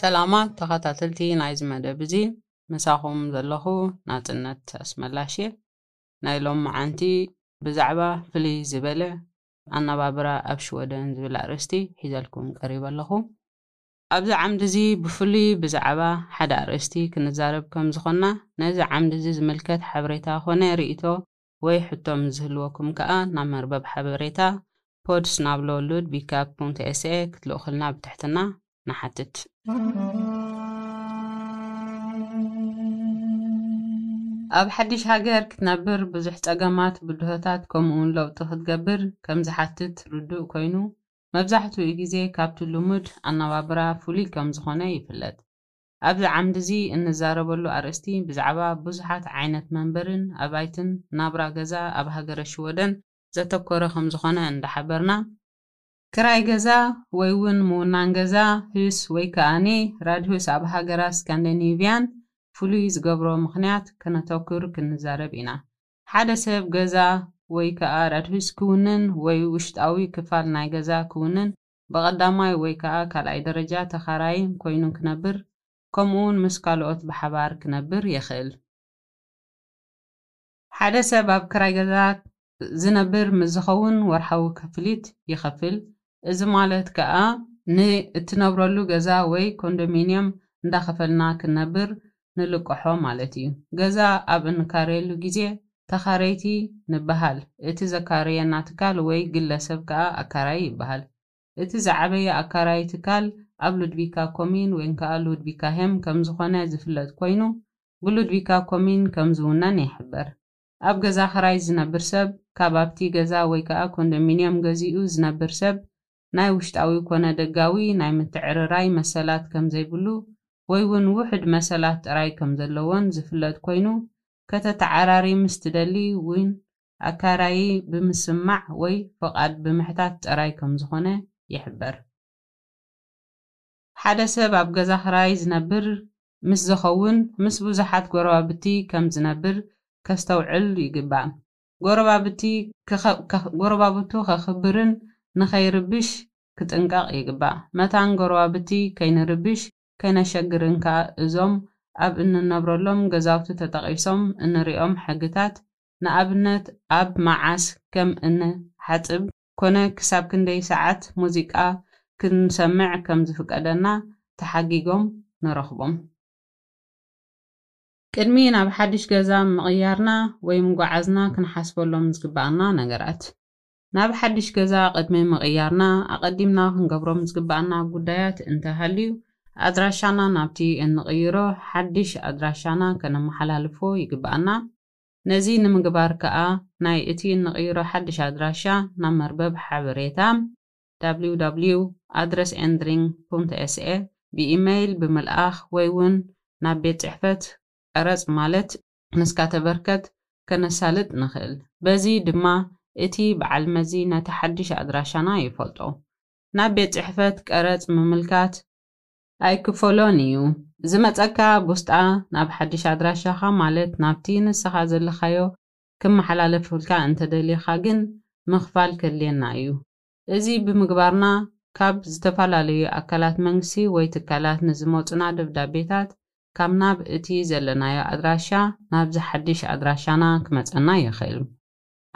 ሰላማት ተኸታተልቲ ናይዚ መደብ እዚ ምሳኹም ዘለኹ ናጽነት ኣስመላሽ እየ ናይ ሎም መዓንቲ ብዛዕባ ፍልይ ዝበለ ኣነባብራ ኣብ ሽወደን ዝብል ኣርእስቲ ሒዘልኩም ቀሪበ ኣለኹ ኣብዚ ዓምዲዚ ብፍሉይ ብዛዕባ ሓደ ኣርእስቲ ክንዛረብ ከም ዝኾንና፣ ነዚ ዓምዲዚ ዝምልከት ሓበሬታ ኮነ ርእይቶ ወይ ሕቶ ምስ ዝህልወኩም ከኣ ናብ መርበብ ሓበሬታ podsnabla-ludvika.se ክትልእኹልና ብትሕትና ንሓትት። ኣብ ሓዲሽ ሃገር ክትነብር ብዙሕ ጸገማት፣ ብድሆታት ከምኡውን ለውጢ ክትገብር ከም ዝሓትት ርዱእ ኮይኑ፣ መብዛሕትኡ ግዜ ካብቲ ልሙድ ኣነባብራ ፍሉይ ከም ዝዀነ ይፍለጥ። ኣብዚ ዓምዲ እዚ እንዛረበሉ ኣርእስቲ ብዛዕባ ብዙሓት ዓይነት መንበሪን ኣባይትን ናብራ ገዛ ኣብ ሃገረ ሽወደን ዘተኰረ ከም ዝዀነ እንዳሓበርና፣ ክራይ ገዛ ወይ ውን ምውናን ገዛ፣ Hus፣ ወይ ከኣ Radhus ኣብ ሃገራት ስካንደኒቭያን ፍሉይ ዝገብሮ ምኽንያት ከነተኵር ክንዛረብ ኢና። ሓደ ሰብ ገዛ ወይ ከኣ ራድሁስ ክውንን ወይ ውሽጣዊ ክፋል ናይ ገዛ ክውንን ብቐዳማይ ወይ ከኣ ካልኣይ ደረጃ ተኻራዪ ኮይኑ ክነብር ከምኡውን ምስ ካልኦት ብሓባር ክነብር የኽእል። ሓደ ሰብ ኣብ ክራይ ገዛ ዝነብር ምስ ዝኸውን ወርሓዊ ክፍሊት ይኸፍል፣ እዚ ማለት ከኣ ን እትነብረሉ ገዛ ወይ ኮንዶሚንየም እንዳኸፈልና ክንነብር ንልቀሖ ማለት እዩ። ገዛ ኣብ እንካረየሉ ግዜ ተኻረይቲ ንበሃል፣ እቲ ዘካርየና ትካል ወይ ግለ ሰብ ከኣ ኣካራዪ ይበሃል። እቲ ዝዓበየ ኣካራዪ ትካል ኣብ ሉድቪካ ኮሚን ወይንከኣ ሉድቪካ ሄም ከምዝኾነ ዝፍለጥ ኮይኑ ብሉድቪካ ኮሚን ከምዝውነን ይሕበር። ኣብ ገዛ ክራይ ዝነብር ሰብ ካብ ኣብቲ ገዛ ወይ ከኣ ኮንደሚንየም ገዚኡ ዝነብር ሰብ ናይ ውሽጣዊ ኮነ ደጋዊ ናይ ምትዕርራይ መሰላት ከም ዘይብሉ ወይ'ውን ውሑድ መሰላት ጥራይ ከም ዘለዎን ዝፍለጥ ኮይኑ ከተተዓራሪ ምስ ትደሊ ውን ኣካራዪ ብምስምማዕ ወይ ፍቓድ ብምሕታት ጥራይ ከም ዝኾነ ይሕበር። ሓደ ሰብ ኣብ ገዛ ክራይ ዝነብር ምስ ዘኸውን ምስ ብዙሓት ጎረባብቲ ከም ዝነብር ከስተውዕል ይግባእ። ጎረባብቲ ጎረባብቱ ከኽብርን ንኸይርብሽ ክጥንቀቕ ይግባእ። መታን ጎረባብቲ ከይንርብሽ ከይነሸግርን ከኣ እዞም ኣብ እንነብረሎም ገዛውቲ ተጠቒሶም እንርእዮም ሕግታት ንኣብነት ኣብ መዓስ ከም እንሓጽብ፣ ኮነ ክሳብ ክንደይ ሰዓት ሙዚቃ ክንሰምዕ ከም ዝፍቀደና ተሓጊጎም ንረኽቦም። ቅድሚ ናብ ሓድሽ ገዛ ምቕያርና ወይ ምጉዓዝና ክንሓስበሎም ዝግብኣና ነገራት። ናብ ሓድሽ ገዛ ቅድሚ ምቕያርና ኣቐዲምና ክንገብሮም ዝግብኣና ጉዳያት እንተ ሃልዩ፣ ኣድራሻና ናብቲ እንቕይሮ ሓድሽ ኣድራሻና ከነመሓላልፎ ይግብኣና። ነዚ ንምግባር ከኣ ናይ እቲ እንቕይሮ ሓድሽ ኣድራሻ ናብ መርበብ ሓበሬታ ww adressändring punkt se ብኢመይል ብምልኣኽ ወይ ውን ናብ ቤት ጽሕፈት ቀረጽ ማለት ንስካተቨርከት ከነሳልጥ ንኽእል። በዚ ድማ እቲ በዓል መዚ ነቲ ሓድሽ ኣድራሻና ይፈልጦ። ናብ ቤት ጽሕፈት ቀረጽ ምምልካት። ኣይክፈሎን እዩ ዝመጸካ ጉስጣ ናብ ሓድሽ ኣድራሻኻ ማለት ናብቲ ንስኻ ዘለኻዮ ክመሓላለፍልካ እንተደሊኻ ግን ምኽፋል ከድልየና እዩ እዚ ብምግባርና ካብ ዝተፋላለዩ ኣካላት መንግስቲ ወይ ትካላት ንዝመጹና ደብዳቤታት ካብ ናብ እቲ ዘለናዮ ኣድራሻ ናብዚ ሓድሽ ኣድራሻና ክመጸና ይኽእል።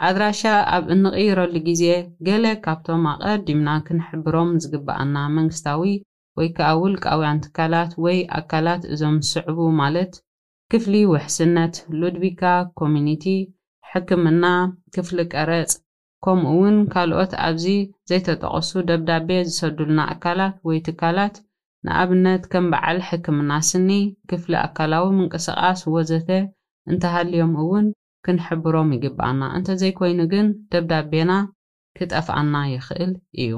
ኣድራሻ ኣብ እንቕይረሉ ግዜ ገለ ካብቶም ኣቐዲምና ክንሕብሮም ዝግበኣና መንግስታዊ ወይ ከኣ ውልቃውያን ትካላት ወይ ኣካላት እዞም ዝስዕቡ ማለት፣ ክፍሊ ውሕስነት፣ ሉድቪካ ኮሚኒቲ፣ ሕክምና፣ ክፍሊ ቀረጽ፣ ከምኡ ውን ካልኦት ኣብዚ ዘይተጠቐሱ ደብዳቤ ዝሰዱልና ኣካላት ወይ ትካላት፣ ንኣብነት ከም በዓል ሕክምና ስኒ፣ ክፍሊ ኣካላዊ ምንቅስቓስ ወዘተ እንተሃልዮም እውን ክንሕብሮም ይግብኣና። እንተዘይኮይኑ ግን ደብዳቤና ክጠፍኣና ይኽእል እዩ።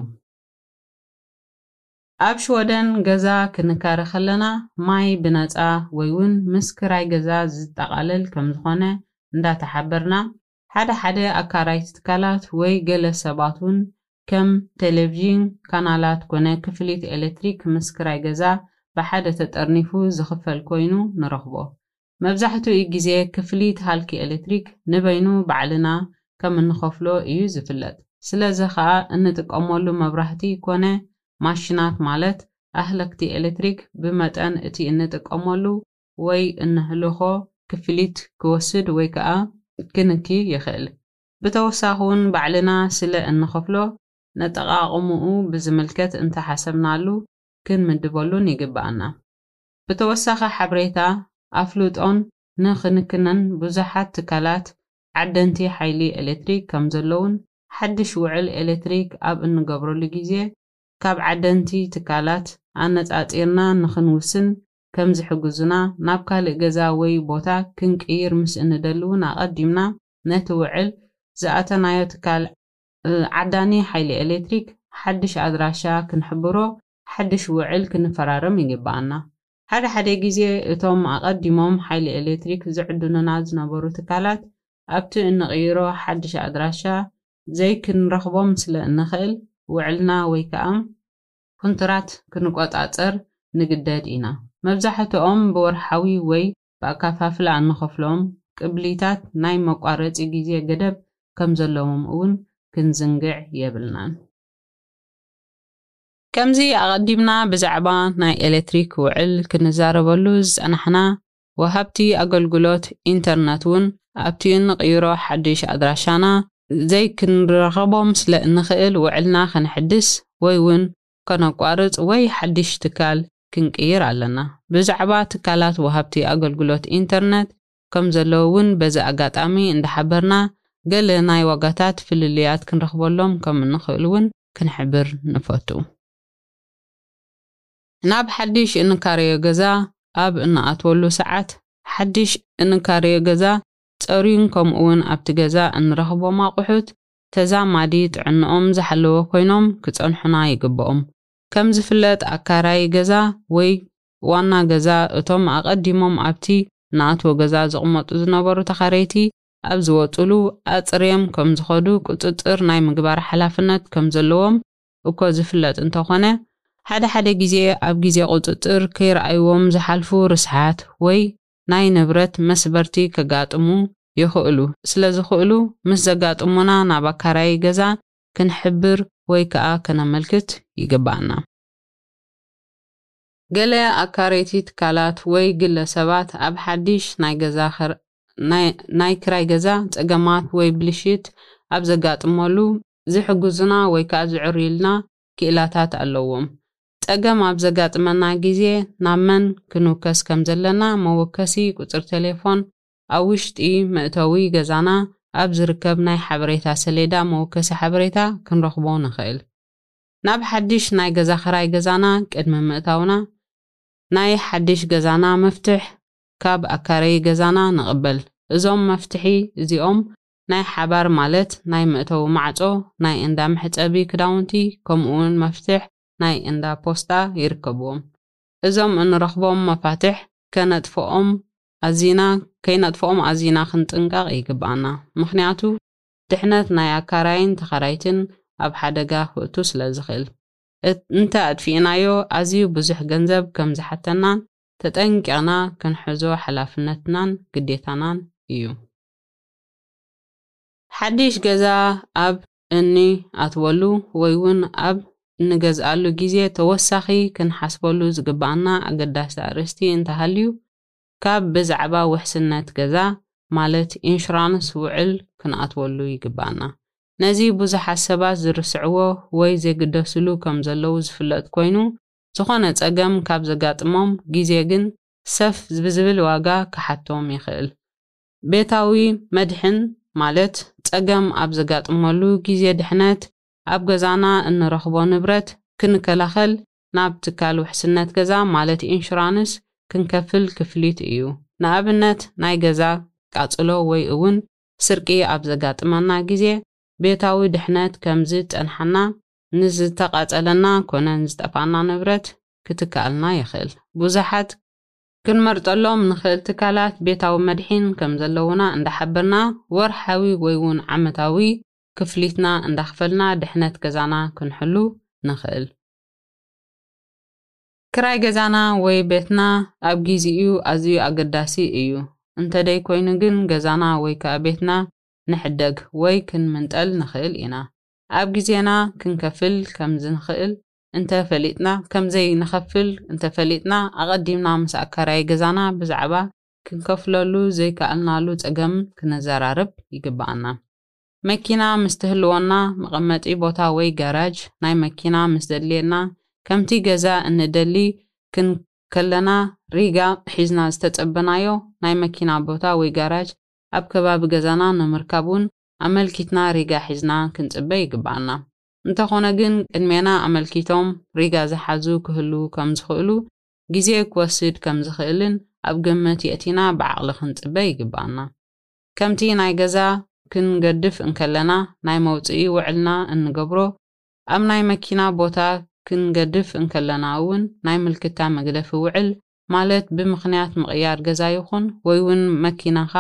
ኣብ ሽወደን ገዛ ክንካረ ከለና ማይ ብነጻ ወይ ውን ምስ ክራይ ገዛ ዝጠቓለል ከም ዝኾነ እንዳ ተሓበርና ሓደ ሓደ ኣካራይቲ ትካላት ወይ ገለ ሰባት ውን ከም ቴሌቭዥን ካናላት ኮነ ክፍሊት ኤሌትሪክ ምስ ክራይ ገዛ ብሓደ ተጠርኒፉ ዝኽፈል ኮይኑ ንረኽቦ መብዛሕትኡ ግዜ ክፍሊት ሃልኪ ኤሌክትሪክ ንበይኑ ባዕልና ከም እንኸፍሎ እዩ ዝፍለጥ። ስለዚ ከኣ እንጥቀመሉ መብራህቲ ኮነ ማሽናት ማለት ኣህለኽቲ ኤሌክትሪክ ብመጠን እቲ እንጥቀመሉ ወይ እንህልኾ ክፍሊት ክወስድ ወይ ከኣ ክንኪ ይኽእል። ብተወሳኺውን ባዕልና ስለ እንኸፍሎ ነጠቓቕምኡ ብዝምልከት እንተ ሓሰብናሉ ክንምድበሉን ይግበኣና። ብተወሳኺ ሓብሬታ ኣፍልጦን ን ክንክንን ብዙሓት ትካላት ዓደንቲ ሓይሊ ኤሌክትሪክ ከምዘለዉን ሓድሽ ውዕል ኤሌክትሪክ ኣብ እንገብረሉ ግዜ ካብ ዓደንቲ ትካላት ኣነፃፂርና ንክንውስን ከምዝሕግዙና ናብ ካልእ ገዛ ወይ ቦታ ክንቅይር ምስ እንደሊ ውን ኣቐዲምና ነቲ ውዕል ዝኣተናዮ ትካል ዓዳኒ ሓይሊ ኤሌክትሪክ ሓድሽ ኣድራሻ ክንሕብሮ ሓድሽ ውዕል ክንፈራረም ይግበኣና። ሓደ ሓደ ግዜ እቶም ኣቐዲሞም ሓይሊ ኤሌክትሪክ ዝዕድኑና ዝነበሩ ትካላት ኣብቲ እንቕይሮ ሓድሽ ኣድራሻ ዘይክንረኽቦም ስለ እንኽእል ውዕልና ወይ ከኣ ኩንትራት ክንቆጻጸር ንግደድ ኢና። መብዛሕትኦም ብወርሓዊ ወይ ብኣከፋፍላ እንኸፍሎም ቅብሊታት ናይ መቋረጺ ግዜ ገደብ ከም ዘለዎም እውን ክንዝንግዕ የብልናን። ከምዚ ኣቐዲምና ብዛዕባ ናይ ኤለትሪክ ውዕል ክንዛረበሉ ዝጸናሕና ወሃብቲ ኣገልግሎት ኢንተርነት ውን ኣብቲ እንቕይሮ ሓድሽ ኣድራሻና ዘይክንረኸቦም ስለ እንኽእል ውዕልና ከነሕድስ ወይ ውን ከነቋርጽ ወይ ሓድሽ ትካል ክንቅይር ኣለና። ብዛዕባ ትካላት ወሃብቲ ኣገልግሎት ኢንተርነት ከም ዘለዉ ውን በዚ ኣጋጣሚ እንዳሓበርና ገለ ናይ ዋጋታት ፍልልያት ክንረኽበሎም ከም እንኽእል ውን ክንሕብር ንፈቱ። ናብ ሓዲሽ እንካረዮ ገዛ ኣብ እንኣትወሉ ሰዓት ሓዲሽ እንካረዮ ገዛ ጸርዩን ከምኡ ውን ኣብቲ ገዛ እንረኽቦም ኣቑሑት ተዛማዲ ጥዕንኦም ዝሓለወ ኮይኖም ክጸንሑና ይግበኦም። ከም ዝፍለጥ ኣካራዪ ገዛ ወይ ዋና ገዛ እቶም ኣቐዲሞም ኣብቲ ንኣቶ ገዛ ዝቕመጡ ዝነበሩ ተኻረይቲ ኣብ ዝወጹሉ ኣጽርዬም ከም ዝኸዱ ቁጽጽር ናይ ምግባር ሓላፍነት ከም ዘለዎም እኮ ዝፍለጥ እንተኾነ ሓደ ሓደ ግዜ ኣብ ግዜ ቁጽጽር ከይርኣይዎም ዝሓልፉ ርስሓት ወይ ናይ ንብረት መስበርቲ ከጋጥሙ ይኽእሉ ስለ ዝኽእሉ ምስ ዘጋጥሙና ናብ ኣካራዪ ገዛ ክንሕብር ወይ ከኣ ከነመልክት ይግብኣና። ገለ ኣካረይቲ ትካላት ወይ ግለ ሰባት ኣብ ሓዲሽ ናይ ክራይ ገዛ ጸገማት ወይ ብልሽት ኣብ ዘጋጥመሉ ዝሕግዙና ወይ ከኣ ዝዕርዩልና ክኢላታት ኣለዎም። ጸገም ኣብ ዘጋጥመና ግዜ ናብ መን ክንውከስ ከም ዘለና መወከሲ ቁጽሪ ተሌፎን ኣብ ውሽጢ መእተዊ ገዛና ኣብ ዝርከብ ናይ ሓበሬታ ሰሌዳ መወከሲ ሓበሬታ ክንረኽቦ ንኽእል። ናብ ሓድሽ ናይ ገዛ ክራይ ገዛና ቅድሚ ምእታውና ናይ ሓድሽ ገዛና መፍትሕ ካብ ኣካረዪ ገዛና ንቕበል። እዞም መፍትሒ እዚኦም ናይ ሓባር ማለት ናይ መእተዊ ማዕጾ፣ ናይ እንዳ መሕጸቢ ክዳውንቲ ከምኡውን መፍትሕ ናይ እንዳ ፖስጣ ይርከብዎም። እዞም እንረኽቦም መፋትሕ ከነጥፍኦም ኣዚና ከይነጥፍኦም ኣዚና ክንጥንቀቕ ይግብኣና ምኽንያቱ፣ ድሕነት ናይ ኣካራይን ተኻራይትን ኣብ ሓደጋ ክእቱ ስለ ዝኽእል እንተ ኣጥፊእናዮ ኣዝዩ ብዙሕ ገንዘብ ከም ዝሓተናን ተጠንቂቕና ክንሕዞ ሓላፍነትናን ግዴታናን እዩ። ሓድሽ ገዛ ኣብ እኒ ኣትወሉ ወይ ውን ኣብ እንገዝኣሉ ግዜ ተወሳኺ ክንሓስበሉ ዝግበኣና ኣገዳሲ ኣርእስቲ እንተ ሃልዩ ካብ ብዛዕባ ውሕስነት ገዛ ማለት ኢንሹራንስ ውዕል ክንኣትወሉ ይግብኣና። ነዚ ብዙሓት ሰባት ዝርስዕዎ ወይ ዘይግደስሉ ከም ዘለዉ ዝፍለጥ ኮይኑ ዝኾነ ጸገም ካብ ዘጋጥሞም ግዜ ግን ሰፍ ብዝብል ዋጋ ክሓቶም ይኽእል። ቤታዊ መድሕን ማለት ጸገም ኣብ ዘጋጥመሉ ግዜ ድሕነት ኣብ ገዛና እንረኽቦ ንብረት ክንከላኸል ናብ ትካል ውሕስነት ገዛ ማለት ኢንሹራንስ ክንከፍል ክፍሊት እዩ። ንኣብነት ናይ ገዛ ቃጽሎ ወይ እውን ስርቂ ኣብ ዘጋጥመና ግዜ ቤታዊ ድሕነት ከም ዝጸንሓና ንዝተቓጸለና ኮነ ንዝጠፍኣና ንብረት ክትክኣልና ይኽእል። ብዙሓት። ክንመርጸሎም ንኽእል ትካላት ቤታዊ መድሒን ከም ዘለዉና እንዳሓበርና ወርሓዊ ወይ እውን ዓመታዊ ክፍሊትና እንዳኽፈልና ድሕነት ገዛና ክንሕሉ ንኽእል። ክራይ ገዛና ወይ ቤትና ኣብ ጊዚኡ ኣዝዩ ኣገዳሲ እዩ። እንተደይ ኮይኑ ግን ገዛና ወይ ከኣ ቤትና ንሕደግ ወይ ክንምንጠል ንኽእል ኢና። ኣብ ጊዜና ክንከፍል ከም ዝንኽእል እንተ ፈሊጥና ከም ዘይ ንኸፍል እንተ ፈሊጥና ኣቐዲምና ምስ ኣካራዪ ገዛና ብዛዕባ ክንከፍለሉ ዘይከኣልናሉ ጸገም ክንዘራረብ ይግብኣና። መኪና ምስ ትህልወና፣ መቐመጢ ቦታ ወይ ጋራጅ ናይ መኪና ምስ ዘድልየና፣ ከምቲ ገዛ እንደሊ ክንከለና ሪጋ ሒዝና ዝተጸበናዮ ናይ መኪና ቦታ ወይ ጋራጅ ኣብ ከባቢ ገዛና ንምርካብ ውን ኣመልኪትና ሪጋ ሒዝና ክንጽበ ይግበኣና። እንተኾነ ግን ቅድሜና ኣመልኪቶም ሪጋ ዝሓዙ ክህልዉ ከም ዝኽእሉ፣ ግዜ ክወስድ ከም ዝኽእልን ኣብ ግምት የእቲና ብዓቕሊ ክንጽበ ይግበኣና። ከምቲ ናይ ገዛ ክንገድፍ እንከለና ናይ መውጽኢ ውዕልና እንገብሮ፣ ኣብ ናይ መኪና ቦታ ክንገድፍ እንከለና'ውን ናይ ምልክታ መግደፊ ውዕል፣ ማለት ብምኽንያት ምቕያር ገዛ ይኹን ወይ'ውን መኪናኻ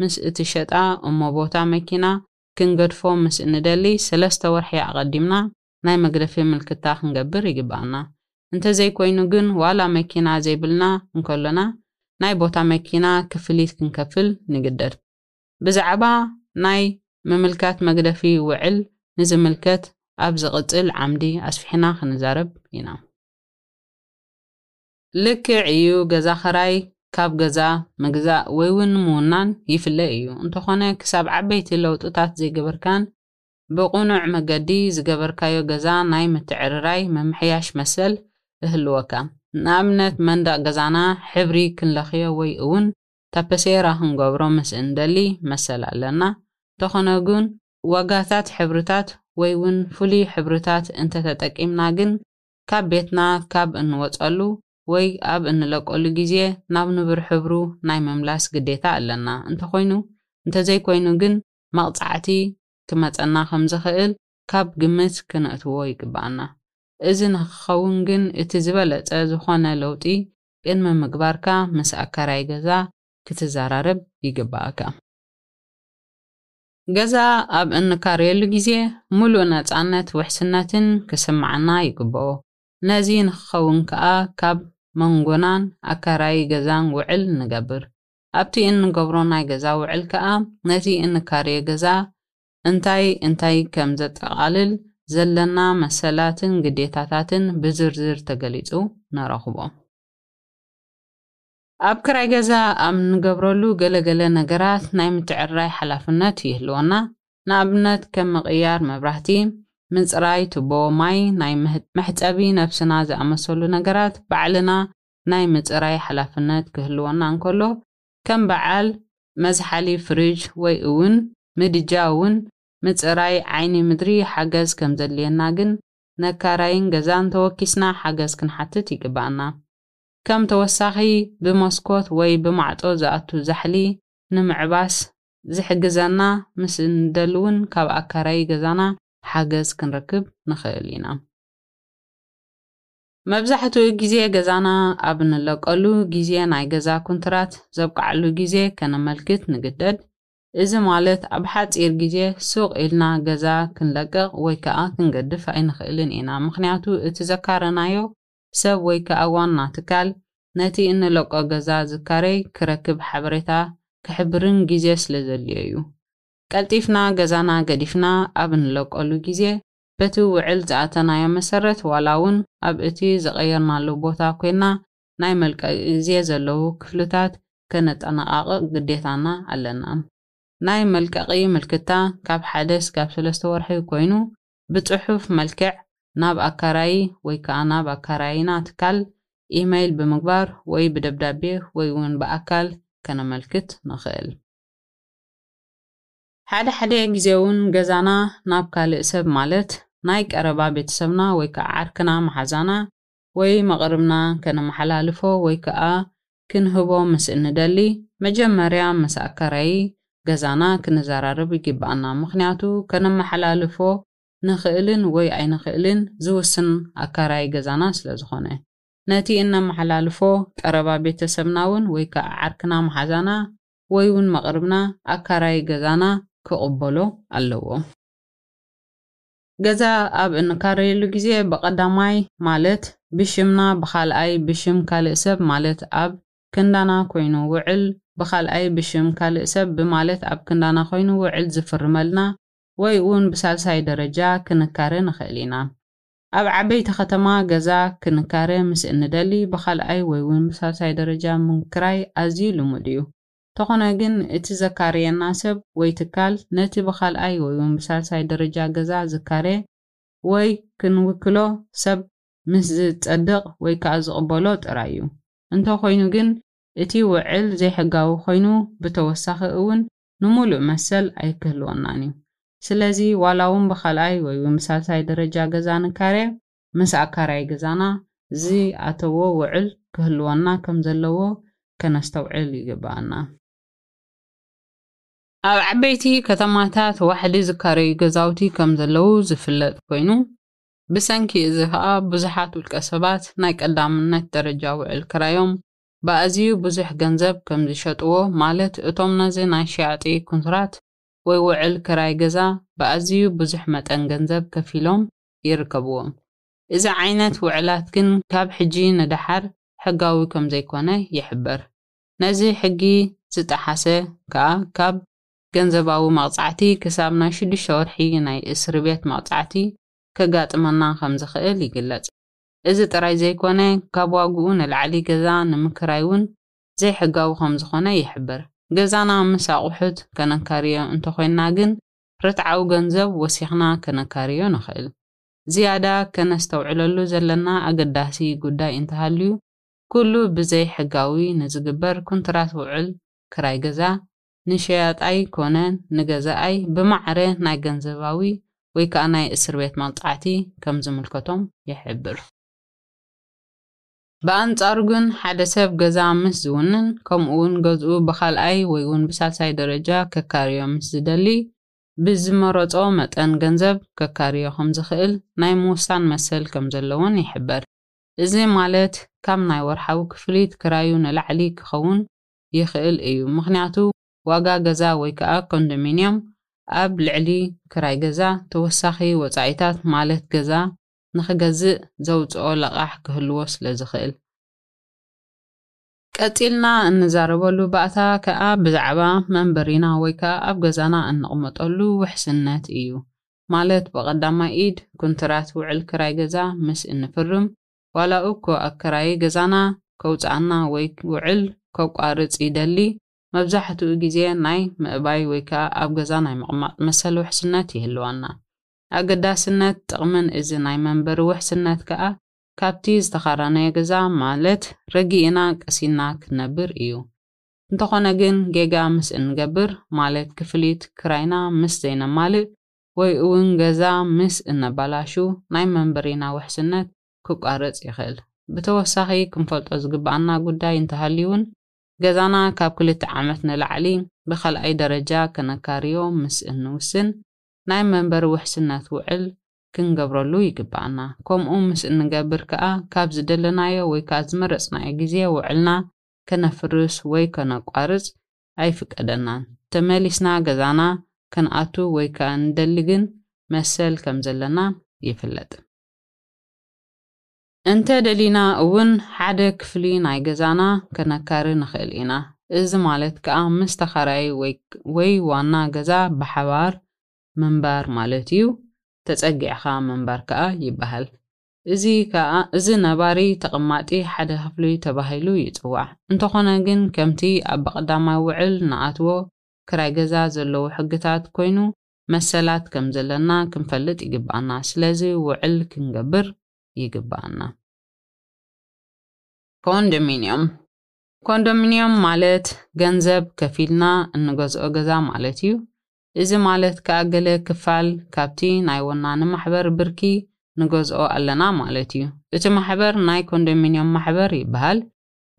ምስ እትሸጣ እሞ ቦታ መኪና ክንገድፎ ምስ እንደሊ ሰለስተ ወርሒ ኣቐዲምና ናይ መግደፊ ምልክታ ክንገብር ይግብኣና። እንተዘይኮይኑ ግን ዋላ መኪና ዘይብልና እንከሎና ናይ ቦታ መኪና ክፍሊት ክንከፍል ንግደድ። ብዛዕባ ናይ ምምልካት መግደፊ ውዕል ንዝምልከት ኣብ ዝቕጽል ዓምዲ ኣስፊሕና ክንዛረብ ኢና። ልክዕ እዩ ገዛ ኽራይ ካብ ገዛ ምግዛእ ወይውን ምውናን ይፍለ እዩ። እንተኾነ ክሳብ ዓበይቲ ለውጥታት ዘይገበርካን ብቕኑዕ መገዲ ዝገበርካዮ ገዛ ናይ ምትዕርራይ፣ ምምሕያሽ መሰል እህልወካ። ንኣብነት መንደቕ ገዛና ሕብሪ ክንለኽዮ ወይ እውን ታፐሴራ ክንገብሮ ምስ እንደሊ መሰል ኣለና። እንተኾነ ግን። ዋጋታት ሕብርታት ወይ እውን ፍሉይ ሕብርታት እንተተጠቂምና ግን ካብ ቤትና ካብ እንወጸሉ ወይ ኣብ እንለቀሉ ግዜ ናብ ንቡር ሕብሩ ናይ ምምላስ ግዴታ ኣለና። እንተኾይኑ እንተዘይኮይኑ ግን መቕጻዕቲ ክመጸና ከም ዝኽእል ካብ ግምት ክነእትዎ ይግብኣና። እዚ ንክኸውን ግን እቲ ዝበለጸ ዝኾነ ለውጢ ቅድሚ ምግባርካ ምስ ኣካራይ ገዛ ክትዘራረብ ይግብኣካ። ገዛ ኣብ እንካረየሉ ግዜ ምሉእ ነጻነት ውሕስነትን ክስምዓና ይግብኦ። ነዚ ንክኸውን ከኣ ካብ መንጎናን ኣካራይ ገዛን ውዕል ንገብር። ኣብቲ እንገብሮ ናይ ገዛ ውዕል ከኣ ነቲ እንካርዮ ገዛ እንታይ እንታይ ከም ዘጠቓልል ዘለና መሰላትን ግዴታታትን ብዝርዝር ተገሊጹ ንረኽቦ። ኣብ ክራይ ገዛ ኣብ እንገብረሉ ገለ ገለ ነገራት ናይ ምትዕርራይ ሓላፍነት ይህልወና። ንኣብነት ከም ምቕያር መብራህቲ፣ ምጽራይ ቱቦ ማይ፣ ናይ መሕጸቢ ነብስና ዝኣመሰሉ ነገራት ባዕልና ናይ ምጽራይ ሓላፍነት ክህልወና እንከሎ፣ ከም በዓል መዝሓሊ ፍሪጅ ወይ እውን ምድጃ እውን ምጽራይ ዓይኒ ምድሪ ሓገዝ ከም ዘድልየና ግን ነካራይን ገዛን ተወኪስና ሓገዝ ክንሓትት ይግበኣና። ከም ተወሳኺ ብመስኮት ወይ ብማዕጾ ዝኣቱ ዛሕሊ ንምዕባስ ዝሕግዘና ምስ እንደሊ እውን ካብ ኣካራዪ ገዛና ሓገዝ ክንረክብ ንኽእል ኢና። መብዛሕትኡ ግዜ ገዛና ኣብ ንለቀሉ ግዜ ናይ ገዛ ኩንትራት ዘብቅዓሉ ግዜ ከነመልክት ንግደድ። እዚ ማለት ኣብ ሓጺር ግዜ ሱቕ ኢልና ገዛ ክንለቅቕ ወይ ከኣ ክንገድፍ ኣይንኽእልን ኢና ምኽንያቱ እቲ ዘካረናዮ ሰብ ወይ ከኣ ዋና ትካል ነቲ እንለቆ ገዛ ዝካረይ ክረክብ ሓበሬታ ክሕብርን ግዜ ስለዘድልዮ'ዩ ቀልጢፍና ገዛና ገዲፍና ኣብ ንለቀሉ ግዜ በቲ ውዕል ዝኣተናዮ መሰረት ዋላ ውን ኣብ እቲ ዝቐየርናሉ ቦታ ኮይንና ናይ መልቀቂ ግዜ ዘለዉ ክፍልታት ከነጠናቓቕቕ ግዴታና ኣለና። ናይ መልቀቂ ምልክታ ካብ ሓደ ስጋብ ሰለስተ ወርሒ ኮይኑ ብጽሑፍ መልክዕ ናብ ኣካራዪ ወይ ከኣ ናብ ኣካራዪና ትካል ኢመይል ብምግባር ወይ ብደብዳቤ ወይ ውን ብኣካል ከነመልክት ንኽእል። ሓደ ሓደ ግዜ'ውን ገዛና ናብ ካልእ ሰብ ማለት ናይ ቀረባ ቤተሰብና ወይ ከኣ ዓርክና፣ መሓዛና ወይ መቕርብና ከነመሓላልፎ ወይ ከኣ ክንህቦ ምስ እንደሊ መጀመርያ ምስ ኣካራዪ ገዛና ክንዘራረብ ይግበኣና። ምኽንያቱ ከነመሓላልፎ ንኽእልን ወይ ኣይንኽእልን ዝውስን ኣካራዪ ገዛና ስለ ዝኾነ። ነቲ እነመሓላልፎ ቀረባ ቤተሰብና'ውን ወይ ከኣ ዓርክና፣ መሓዛና፣ ወይ ውን መቕርብና ኣካራዪ ገዛና ክቕበሎ ኣለዎ። ገዛ ኣብ እንካረየሉ ግዜ ብቐዳማይ ማለት ብሽምና ብኻልኣይ ብሽም ካልእ ሰብ ማለት ኣብ ክንዳና ኮይኑ ውዕል ብኻልኣይ ብሽም ካልእ ሰብ ብማለት ኣብ ክንዳና ኮይኑ ውዕል ዝፍርመልና ወይ ውን ብሳልሳይ ደረጃ ክንካረ ንኽእል ኢና። ኣብ ዓበይቲ ከተማ ገዛ ክንካረ ምስ እንደሊ ብኻልኣይ ወይውን ብሳልሳይ ደረጃ ምክራይ ኣዝዩ ልሙድ እዩ። ተኾነ ግን እቲ ዘካርየና ሰብ ወይ ትካል ነቲ ብኻልኣይ ወይውን ብሳልሳይ ደረጃ ገዛ ዝካረ ወይ ክንውክሎ ሰብ ምስ ዝጸድቕ ወይ ከኣ ዝቕበሎ ጥራይ እዩ። እንተኾይኑ ግን እቲ ውዕል ዘይሕጋዊ ኮይኑ ብተወሳኺ እውን ንምሉእ መሰል ኣይክህልወናን እዩ። ስለዚ ዋላ እውን ብካልኣይ ወይ እውን ብሳልሳይ ደረጃ ገዛ ንካርየ ምስ ኣካራዪ ገዛና ዝኣተዎ ውዕል ክህልወና ከም ዘለዎ ከነስተውዕል ይግበኣና። ኣብ ዓበይቲ ከተማታት ዋሕዲ ዝካረዩ ገዛውቲ ከም ዘለዉ ዝፍለጥ ኮይኑ ብሰንኪ እዚ ከኣ ብዙሓት ውልቀ ሰባት ናይ ቀዳምነት ደረጃ ውዕል ክራዮም ብኣዚዩ ብዙሕ ገንዘብ ከም ዝሸጥዎ ማለት እቶም ነዚ ናይ ሸያጢ ኩንትራት ወይ ውዕል ክራይ ገዛ ብኣዚዩ ብዙሕ መጠን ገንዘብ ከፊሎም ይርከብዎም። እዚ ዓይነት ውዕላት ግን ካብ ሕጂ ንደሓር ሕጋዊ ከም ዘይኮነ ይሕበር። ነዚ ሕጊ ዝጠሓሰ ከኣ ካብ ገንዘባዊ መቕጻዕቲ ክሳብ ናይ ሽዱሽተ ወርሒ ናይ እስርቤት መቕጻዕቲ ከጋጥመና ከም ዝኽእል ይግለጽ። እዚ ጥራይ ዘይኮነ ካብ ዋግኡ ንላዕሊ ገዛ ንምክራይ እውን ዘይሕጋዊ ከምዝኾነ ይሕብር። ገዛና ምስ ኣቑሑት ከነካርዮ እንተኾይንና ግን ርትዓዊ ገንዘብ ወሲኽና ከነካርዮ ንኽእል። ዝያዳ ከነስተውዕለሉ ዘለና ኣገዳሲ ጉዳይ እንተሃልዩ ኩሉ ብዘይ ሕጋዊ ንዝግበር ኩንትራት ውዕል ክራይ ገዛ ንሸያጣይ ኮነ ንገዛኣይ ብማዕረ ናይ ገንዘባዊ ወይ ከኣ ናይ እስርቤት መቕጻዕቲ ከም ዝምልከቶም ይሕብር። ብኣንጻሩ ግን ሓደ ሰብ ገዛ ምስ ዝውንን ከምኡ'ውን ገዝኡ ብካልኣይ ወይ'ውን ብሳልሳይ ደረጃ ከካርዮ ምስ ዝደሊ ብዝመረጾ መጠን ገንዘብ ከካርዮ ከም ዝኽእል ናይ ምውሳን መሰል ከም ዘለዎን ይሕበር። እዚ ማለት ካብ ናይ ወርሓዊ ክፍሊት ክራዩ ንላዕሊ ክኸውን ይኽእል እዩ ምኽንያቱ ዋጋ ገዛ ወይ ከኣ ኮንዶሚንየም ኣብ ልዕሊ ክራይ ገዛ ተወሳኺ ወጻኢታት ማለት ገዛ ንኽገዝእ ዘውጽኦ ለቓሕ ክህልዎ ስለ ዝኽእል። ቀጺልና እንዛረበሉ ባእታ ከኣ ብዛዕባ መንበሪና ወይ ከኣ ኣብ ገዛና እንቕመጠሉ ውሕስነት እዩ ማለት ብቐዳማይ ኢድ ኩንትራት ውዕል ክራይ ገዛ ምስ እንፍርም ዋላ እኮ ኣከራዪ ገዛና ከውጽኣና ወይ ውዕል ከቋርጽ ይደሊ መብዛሕትኡ ግዜ ናይ ምእባይ ወይ ከኣ ኣብ ገዛ ናይ ምቕማጥ መሰል ውሕስነት ይህልወና። ኣገዳስነት ጥቕምን እዚ ናይ መንበሪ ውሕስነት ከኣ ካብቲ ዝተኻራናዮ ገዛ ማለት ረጊእና ቀሲንና ክንነብር እዩ። እንተኾነ ግን ጌጋ ምስ እንገብር ማለት ክፍሊት ክራይና ምስ ዘይነማልእ ወይ እውን ገዛ ምስ እነበላሹ ናይ መንበሪና ውሕስነት ክቋረፅ ይኽእል። ብተወሳኺ ክንፈልጦ ዝግበኣና ጉዳይ እንተሃልዩ እውን ገዛና ካብ ክልተ ዓመት ንላዕሊ ብካልኣይ ደረጃ ከነካርዮ ምስ እንውስን ናይ መንበሪ ውሕስነት ውዕል ክንገብረሉ ይግበኣና። ከምኡ ምስ እንገብር ከዓ ካብ ዝደለናዮ ወይ ከዓ ዝመረፅናዮ ግዜ ውዕልና ከነፍርስ ወይ ከነቋርፅ ኣይፍቀደናን። ተመሊስና ገዛና ክንኣቱ ወይ ከኣ ንደሊ ግን መሰል ከም ዘለና ይፍለጥ። እንተ ደሊና እውን ሓደ ክፍሊ ናይ ገዛና ከነካሪ ንኽእል ኢና። እዚ ማለት ከኣ ምስ ተኻራዪ ወይ ዋና ገዛ ብሓባር ምንባር ማለት እዩ። ተጸጊዕኻ ምንባር ከኣ ይበሃል። እዚ ከኣ እዚ ነባሪ ተቐማጢ ሓደ ክፍሊ ተባሂሉ ይጽዋዕ። እንተኾነ ግን ከምቲ ኣብ ብቐዳማይ ውዕል ንኣትዎ ክራይ ገዛ ዘለዉ ሕግታት ኮይኑ መሰላት ከምዘለና ክንፈልጥ ይግብኣና። ስለዚ ውዕል ክንገብር ይግብኣና። ኮንደሚንዮም፣ ኮንዶሚንዮም ማለት ገንዘብ ከፊልና እንገዝኦ ገዛ ማለት እዩ። እዚ ማለት ከኣ ገለ ክፋል ካብቲ ናይ ወናኒ ማሕበር ብርኪ ንገዝኦ ኣለና ማለት እዩ። እቲ ማሕበር ናይ ኮንደሚንዮም ማሕበር ይበሃል።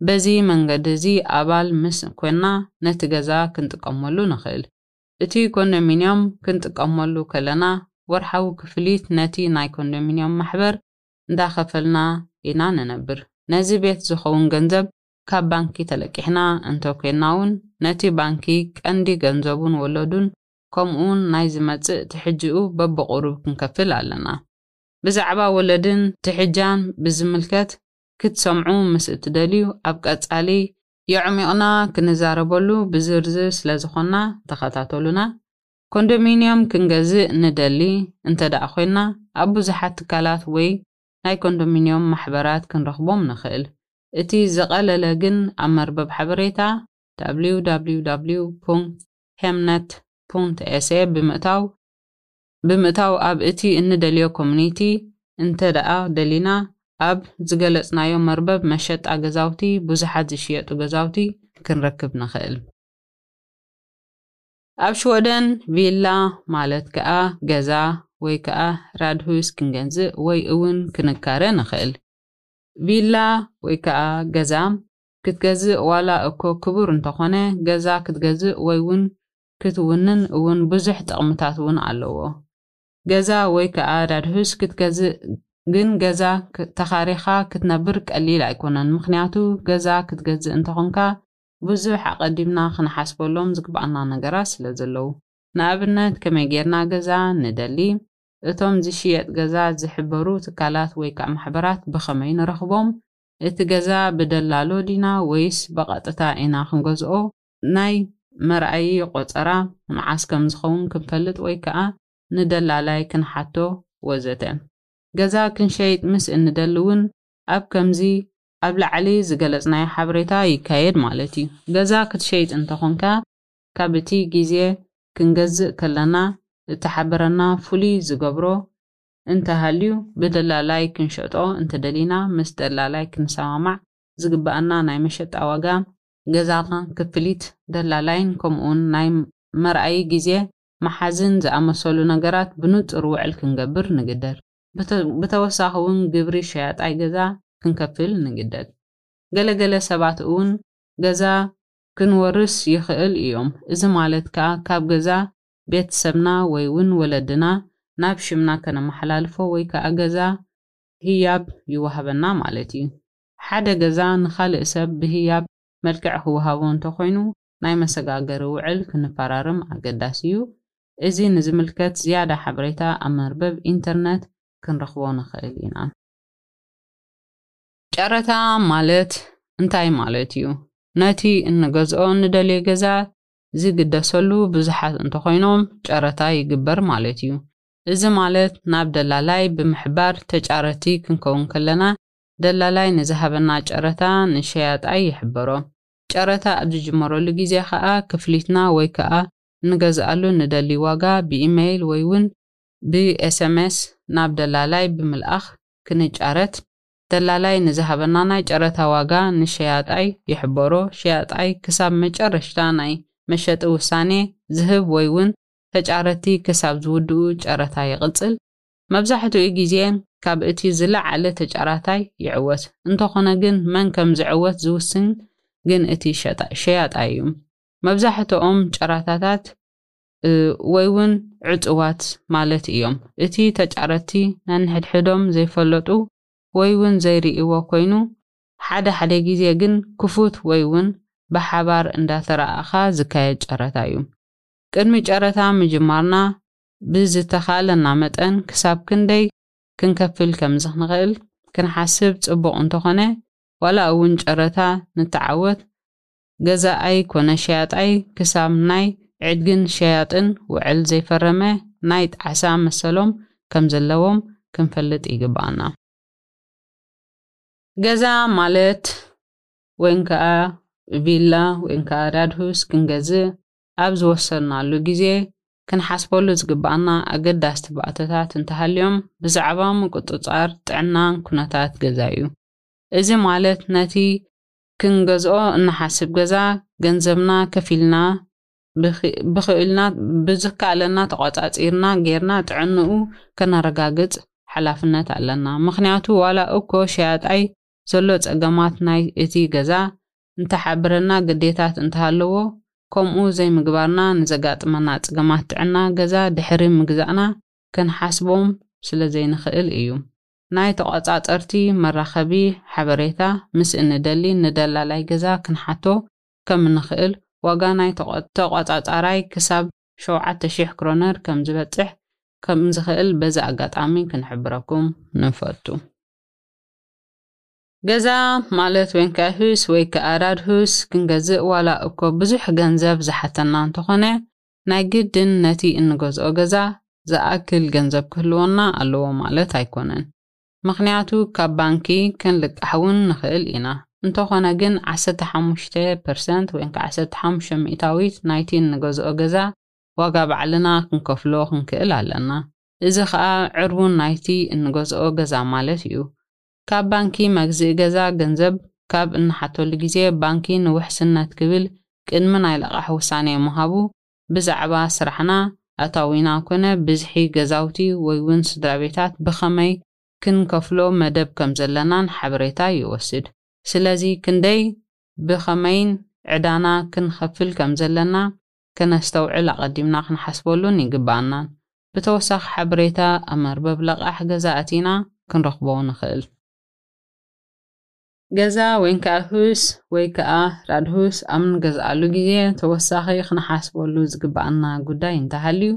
በዚ መንገዲ እዚ ኣባል ምስ ኮንና ነቲ ገዛ ክንጥቀመሉ ንኽእል። እቲ ኮንደሚንዮም ክንጥቀመሉ ከለና ወርሓዊ ክፍሊት ነቲ ናይ ኮንደሚንዮም ማሕበር እንዳኸፈልና ኢና ንነብር። ነዚ ቤት ዝኸውን ገንዘብ ካብ ባንኪ ተለቂሕና እንተ ኴንናውን፣ ነቲ ባንኪ ቀንዲ ገንዘቡን ወለዱን ከምኡውን ናይ ዝመጽእ ትሕጂኡ በብቝሩብ ክንከፍል ኣለና። ብዛዕባ ወለድን ትሕጃን ብዝምልከት ክትሰምዑ ምስ እትደልዩ፣ ኣብ ቀጻሊ የዕሚቝና ክንዛረበሉ ብዝርዝር ስለ ዝዀንና ተኸታተሉና። ኮንዶሚንየም ክንገዝእ ንደሊ እንተ ደኣ ዄንና፣ ኣብ ብዙሓት ትካላት ወይ ናይ ኮንዶሚንዮም ማሕበራት ክንረኽቦም ንኽእል። እቲ ዝቐለለ ግን ኣብ መርበብ ሓበሬታ www ፑንክት ሄምነት ፑንክት ኤሰ ብምእታው ብምእታው ኣብ እቲ እንደልዮ ኮሙኒቲ እንተደኣ ደሊና ኣብ ዝገለጽናዮ መርበብ መሸጣ ገዛውቲ ብዙሓት ዝሽየጡ ገዛውቲ ክንረክብ ንኽእል። ኣብ ሽወደን ቪላ ማለት ከኣ ገዛ ወይ ከኣ ራድሁስ ክንገንዝእ ወይ እውን ክንካረ ንኽእል። ቪላ ወይ ከኣ ገዛ ክትገዝእ ዋላ እኮ ክቡር እንተኾነ ገዛ ክትገዝእ ወይ እውን ክትውንን እውን ብዙሕ ጥቕምታት እውን ኣለዎ። ገዛ ወይ ከኣ ራድሁስ ክትገዝእ ግን ገዛ ተኻሪኻ ክትነብር ቀሊል ኣይኮነን ምኽንያቱ ገዛ ክትገዝእ እንተኾንካ ብዙሕ ኣቐዲምና ክንሓስበሎም ዝግብኣና ነገራት ስለ ዘለዉ። ንኣብነት ከመይ ጌርና ገዛ ንደሊ፣ እቶም ዝሽየጥ ገዛ ዝሕበሩ ትካላት ወይ ከኣ ማሕበራት ብኸመይ ንረኽቦም፣ እቲ ገዛ ብደላሎ ዲና ወይስ ብቐጥታ ኢና ክንገዝኦ፣ ናይ መርኣዪ ቆጸራ መዓስ ከም ዝኸውን ክንፈልጥ ወይ ከኣ ንደላላይ ክንሓቶ ወዘተ። ገዛ ክንሸይጥ ምስ እንደሊ እውን ኣብ ከምዚ ኣብ ላዕሊ ዝገለጽናዮ ሓበሬታ ይካየድ ማለት እዩ። ገዛ ክትሸይጥ እንተ ኾንካ ካብ እቲ ግዜ ክንገዝእ ከለና እትሓብረና ፍሉይ ዝገብሮ እንተ ሃልዩ ብደላላይ ክንሸጦ እንተ ደሊና ምስ ደላላይ ክንሰማማዕ ዝግበኣና ናይ መሸጣ ዋጋ፣ ገዛኻ፣ ክፍሊት ደላላይን ከምኡውን ናይ መርኣዪ ግዜ መሓዝን ዝኣመሰሉ ነገራት ብንጹር ውዕል ክንገብር ንግደድ። ብተወሳኺ'ውን ግብሪ ሸያጣይ ገዛ ክንከፍል ንግደድ። ገለ ገለ ሰባት እውን ገዛ ክንወርስ ይኸእል እዮም፣ እዚ ማለት ከኣ ካብ ገዛ ቤት ሰብና ወይ'ውን ወለድና ናብ ሽምና ከነመሓላልፎ ወይ ከኣ ገዛ ህያብ ይወሃበና ማለት እዩ። ሓደ ገዛ ንኻልእ ሰብ ብህያብ መልክዕ ክወሃቦ እንተኾይኑ ናይ መሰጋገሪ ውዕል ክንፈራርም ኣገዳሲ እዩ። እዚ ንዝምልከት ዝያዳ ሓበሬታ ኣብ መርበብ ኢንተርነት ክንረኽቦ ንኽእል ኢና። ጨረታ ማለት እንታይ ማለት እዩ? ነቲ እንገዝኦ እንደልዮ ገዛ ዝግደሰሉ ብዙሓት እንተኾይኖም ጨረታ ይግበር ማለት እዩ። እዚ ማለት ናብ ደላላይ ብምሕባር ተጫረቲ ክንከውን ከለና ደላላይ ንዝሃበና ጨረታ ንሸያጣይ ይሕበሮ። ጨረታ ኣብ ዝጅመረሉ ግዜ ከኣ ክፍሊትና ወይ ከኣ እንገዝኣሉ እንደልይ ዋጋ ብኢመይል ወይ ውን ብኤሰመስ ናብ ደላላይ ብምልኣኽ ክንጫረት፣ ደላላይ ንዝሃበና ናይ ጨረታ ዋጋ ንሸያጣይ ይሕበሮ፣ ሸያጣይ ክሳብ መጨረሽታ ናይ መሸጢ ውሳኔ ዝህብ ወይ ውን ተጫረቲ ክሳብ ዝውድኡ ጨረታ ይቕጽል። መብዛሕትኡ ግዜ ካብ እቲ ዝለዓለ ተጫራታይ ይዕወት። እንተኾነ ግን መን ከም ዝዕወት ዝውስን ግን እቲ ሸያጣይ እዩ። መብዛሕትኦም ጨራታታት ወይ ውን ዕፁዋት ማለት እዮም። እቲ ተጫረቲ ነንሕድሕዶም ዘይፈለጡ ወይ ውን ዘይርእይዎ ኮይኑ ሓደ ሓደ ግዜ ግን ክፉት ወይ ውን ብሓባር እንዳተረኣእኻ ዝካየድ ጨረታ እዩ። ቅድሚ ጨረታ ምጅማርና ብዝተኻእለና መጠን ክሳብ ክንደይ ክንከፍል ከምዝኽንኽእል ክንሓስብ ጽቡቕ እንተኾነ ዋላ እውን ጨረታ ንተዓወት ገዛኣይ ኮነ ሸያጣይ ክሳብ ናይ ዕድግን ሸያጥን ውዕል ዘይፈረመ ናይ ጣዕሳ መሰሎም ከምዘለዎም ክንፈልጥ ይግበኣና። ገዛ ማለት ወይንከኣ ቪላ ወይንከኣ ዳድሁስ ክንገዝእ ኣብ ዝወሰድናሉ ግዜ ክንሓስበሉ ዝግብኣና ኣገዳስቲ ባእታታት እንተሃልዮም ብዛዕባ ምቁጽጻር ጥዕናን ኩነታት ገዛ'ዩ። እዚ ማለት ነቲ ክንገዝኦ እንሓስብ ገዛ ገንዘብና ከፊልና ብኽኢልና ብዝከኣለና ተቆጻጺርና ጌርና ጥዕንኡ ከነረጋግጽ ሓላፍነት ኣለና። ምኽንያቱ ዋላ እኮ ሸያጣይ ዘሎ ጸገማት ናይ እቲ ገዛ እንተሓበረና ግዴታት እንተሃለዎ ከምኡ ዘይምግባርና ንዘጋጥመና ፅገማት ጥዕና ገዛ ድሕሪ ምግዛእና ክንሓስቦም ስለዘይንኽእል እዩ። ናይ ተቖፃፀርቲ መራኸቢ ሓበሬታ ምስ እንደሊ ንደላላይ ገዛ ክንሓቶ ከምንኽእል፣ ዋጋ ናይ ተቖፃፃራይ ክሳብ ሸውዓተ ሽሕ ክሮነር ከምዝበፅሕ ከምዝኽእል በዚ ኣጋጣሚ ክንሕብረኩም ንፈቱ። ገዛ ማለት ወንካይ ሁስ ወይ ክኣ ራድ ሁስ ክንገዝእ ዋላ እኮ ብዙሕ ገንዘብ ዝሓተና እንተኾነ ናይ ግድን ነቲ እንገዝኦ ገዛ ዝኣክል ገንዘብ ክህልወና ኣለዎ ማለት ኣይኮነን ምኽንያቱ ካብ ባንኪ ክንልቃሕ ውን ንኽእል ኢና እንተኾነ ግን ዓሰርተ ሓሙሽተ ፐርሰንት ወንካዕ ዓሰርተ ሓሙሽተ ሚእታዊት ናይቲ እንገዝኦ ገዛ ዋጋ ባዕልና ክንከፍሎ ክንክእል ኣለና እዚ ኽኣ ዕርቡን ናይቲ እንገዝኦ ገዛ ማለት እዩ ካብ ባንኪ መግዝኢ ገዛ ገንዘብ ካብ እንሓተሉ ግዜ ባንኪ ንውሕስነት ክብል ቅድሚ ናይ ለቓሕ ውሳኔ ምሃቡ ብዛዕባ ስራሕና፣ ኣታዊና ኮነ ብዝሒ ገዛውቲ ወይውን ስድራቤታት ብኸመይ ክንከፍሎ መደብ ከምዘለናን ሓበሬታ ይወስድ። ስለዚ ክንደይ፣ ብኸመይን ዕዳና ክንኸፍል ከምዘለና ከነስተውዕል ኣቐዲምና ክንሓስበሉን ይግብኣናን። ብተወሳኺ ሓበሬታ ኣብ መርበብ ለቓሕ ገዛ ኣቲና ክንረኽቦ ንኽእል። ገዛ ወይንከኣ ሁስ ወይ ከኣ ራድሁስ ኣብ ንገዝኣሉ ግዜ ተወሳኺ ክንሓስበሉ ዝግብኣና ጉዳይ እንተሃልዩ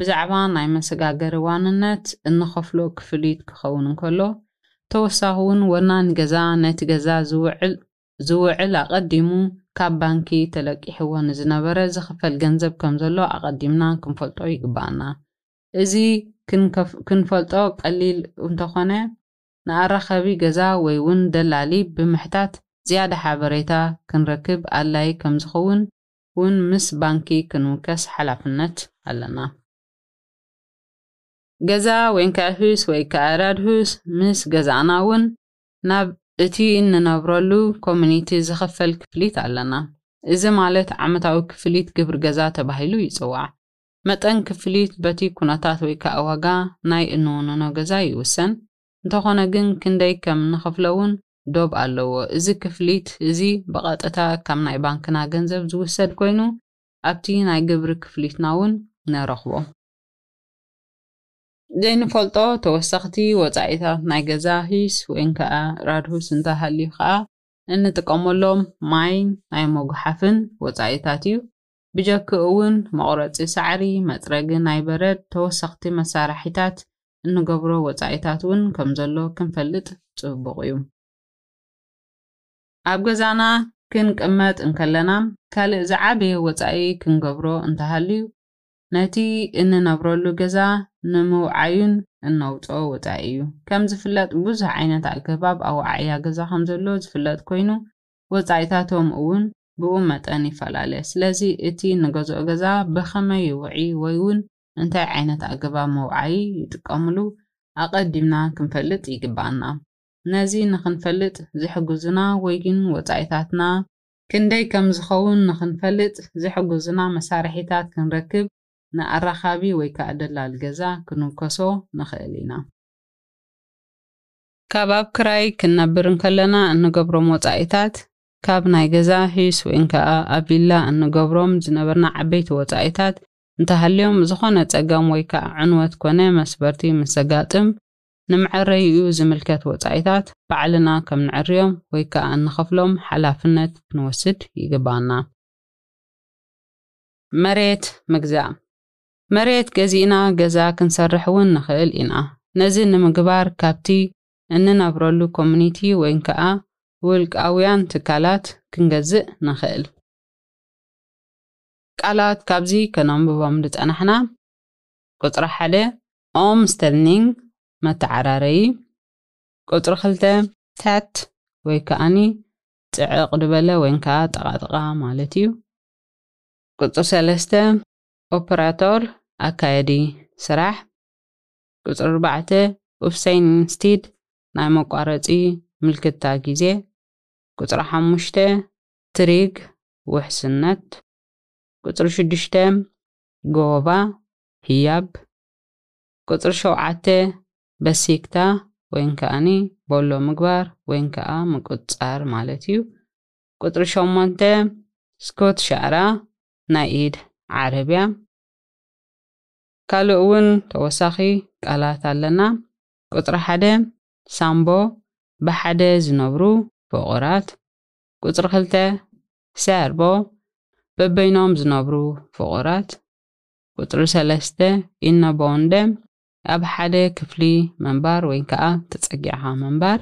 ብዛዕባ ናይ መሰጋገሪ ዋንነት እንኸፍሎ ክፍሊት ክኸውን እንከሎ ተወሳኺውን ወናኒ ገዛ ነቲ ገዛ ዝውዕል ዝውዕል ኣቐዲሙ ካብ ባንኪ ተለቂሕዎ ንዝነበረ ዝኽፈል ገንዘብ ከምዘሎ ኣቐዲምና ክንፈልጦ ይግበኣና። እዚ ክንፈልጦ ቀሊል እንተኾነ ንኣራኸቢ ገዛ ወይ ውን ደላሊ ብምሕታት ዝያዳ ሓበሬታ ክንረክብ ኣድላይ ከምዝኸውን ውን ምስ ባንኪ ክንውከስ ሓላፍነት ኣለና። ገዛ ወይንከዐ ህስ ወይከዐ ራድህስ ምስ ገዛእና ውን ናብ እቲ እንነብረሉ ኮሚኒቲ ዝኽፈል ክፍሊት ኣለና። እዚ ማለት ዓመታዊ ክፍሊት ግብሪ ገዛ ተባሂሉ ይጽዋዕ። መጠን ክፍሊት በቲ ኩነታት ወይ ከኣ ዋጋ ናይ እንውንኖ ገዛ ይውሰን። እንተኾነ ግን ክንደይ ከም እንኽፍሎ እውን ዶብ ኣለዎ። እዚ ክፍሊት እዚ ብቐጥታ ካብ ናይ ባንክና ገንዘብ ዝውሰድ ኮይኑ ኣብቲ ናይ ግብሪ ክፍሊትና እውን ንረኽቦ። ዘይንፈልጦ ተወሰኽቲ ወጻኢታት ናይ ገዛ ሂስ ወይን ከኣ ራድሁስ እንተ ሃልዩ ከኣ እንጥቀመሎም ማይን ናይ መጉሓፍን ወጻኢታት እዩ። ብጀክኡውን መቑረጺ ሳዕሪ፣ መጽረጊ ናይ በረድ፣ ተወሰኽቲ መሳራሒታት እንገብሮ ወጻኢታት ውን ከም ዘሎ ክንፈልጥ ጽቡቕ እዩ። ኣብ ገዛና ክንቅመጥ እንከለና ካልእ ዝዓበየ ወጻኢ ክንገብሮ እንተ ሃልዩ ነቲ እንነብረሉ ገዛ ንምውዓዩን እነውጽኦ ወጻኢ እዩ። ከም ዝፍለጥ ብዙሕ ዓይነት ኣገባብ ኣወዓዕያ ገዛ ከም ዘሎ ዝፍለጥ ኮይኑ ወጻኢታቶም እውን ብኡ መጠን ይፈላለ። ስለዚ እቲ እንገዝኦ ገዛ ብኸመይ ይውዒ ወይ እውን እንታይ ዓይነት ኣገባብ መውዓዪ ይጥቀምሉ ኣቐዲምና ክንፈልጥ ይግብኣና። ነዚ ንኽንፈልጥ ዝሕግዙና ወይ ግን ወጻኢታትና ክንደይ ከም ዝኸውን ንኽንፈልጥ ዝሕግዙና መሳርሒታት ክንረክብ ንኣራካቢ ወይ ከኣ ደላል ገዛ ክንውከሶ ንኽእል ኢና። ካብ ኣብ ክራይ ክንነብር እንከለና እንገብሮም ወጻኢታት፣ ካብ ናይ ገዛ ሂስ ወይን ከኣ ኣብ ቪላ እንገብሮም ዝነበርና ዓበይቲ ወጻኢታት እንተሃልዮም፣ ዝኾነ ጸገም ወይ ከኣ ዕንወት ኮነ መስበርቲ ምስ ዘጋጥም ንመዐረይኡ ዝምልከት ወጻኢታት ባዕልና ከም ንዕርዮም ወይ ከኣ እንኸፍሎም ሓላፍነት ክንወስድ ይግብኣና። መሬት ምግዛእ፣ መሬት ገዚእና ገዛ ክንሰርሕ እውን ንኽእል ኢና። ነዚ ንምግባር ካብቲ እንነብረሉ ኮሚኒቲ ወይ ከኣ ውልቃውያን ትካላት ክንገዝእ ንኽእል። ቃላት ካብዚ ከነንብቦም ዝጸናሕና፣ ቁጽሪ ሓደ፣ ኦምስተልኒንግ፣ መተዓራረዪ፣ ቁጽሪ ክልተ። ታት ወይ ከኣኒ ጽዕቕ ድበለ ወይን ከኣ ጠቓጥቓ ማለት እዩ። ቁጽሪ ሰለስተ። ኦፕራቶር፣ ኣካያዲ ስራሕ። ቁጽሪ ኣርባዕተ። ኡፍሰይንንስቲድ፣ ናይ መቋረጺ ምልክታ ግዜ። ቁጽሪ ሓሙሽተ። ትሪግ፣ ውሕስነት። ቁጽሪ ሽዱሽተ። ጎባ፣ ህያብ ቁጽሪ ሸውዓተ በሲክታ ወይን ከኣኒ ቦሎ ምግባር ወይን ከኣ ምቁጽጻር ማለት እዩ። ቁጽሪ ሸሞንተ ስኩት ሻዕራ ናይ ኢድ ዓረብያ። ካልእ ውን ተወሳኺ ቃላት ኣለና። ቁጽሪ ሓደ ሳምቦ ብሓደ ዝነብሩ ፍቑራት። ቁጽሪ ክልተ ሰርቦ በበይኖም ዝነብሩ ፍቑራት። ቁጽሪ ሰለስተ ኢንኖ ቦንደ ኣብ ሓደ ክፍሊ ምንባር ወይ ከኣ ተጸጊዕኻ ምንባር፣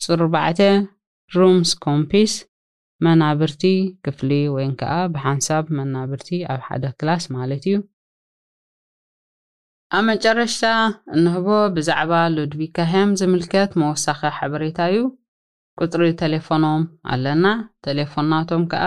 ቁጽሪ ኣርባዕተ ሩምስኮምፒስ መናብርቲ ክፍሊ ወይ ከኣ ብሓንሳብ መናብርቲ ኣብ ሓደ ክላስ ማለት እዩ። ኣብ መጨረሽታ እንህቦ ብዛዕባ ሉድቪካ ሄም ዝምልከት መወሳኺ ሓበሬታ እዩ። ቁጽሪ ተሌፎኖም ኣለና፣ ተሌፎን ናቶም ከኣ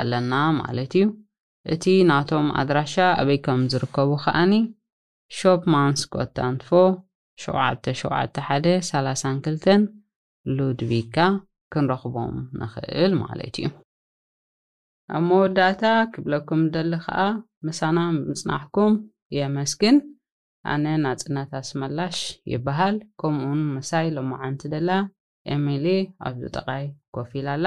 ኣለና ማለት እዩ። እቲ ናቶም ኣድራሻ ኣበይ ከም ዝርከቡ ከኣኒ ሾፕማንስጎታንትፎ ሸውዓተ ሸውዓተ ሓደ ሰላሳን ክልተን ሉድቪካ ክንረኽቦም ንኽእል ማለት እዩ። ኣብ መወዳእታ ክብለኩም ዝደሊ ከኣ ምሳና ብምጽናሕኩም የመስግን። ኣነ ናጽነት ኣስመላሽ ይበሃል ከምኡውን ምሳይ ሎማዓንቲ ደላ ኤሚሊ ኣብዚ ጥቓይ ኮፍ ኢላ ኣላ።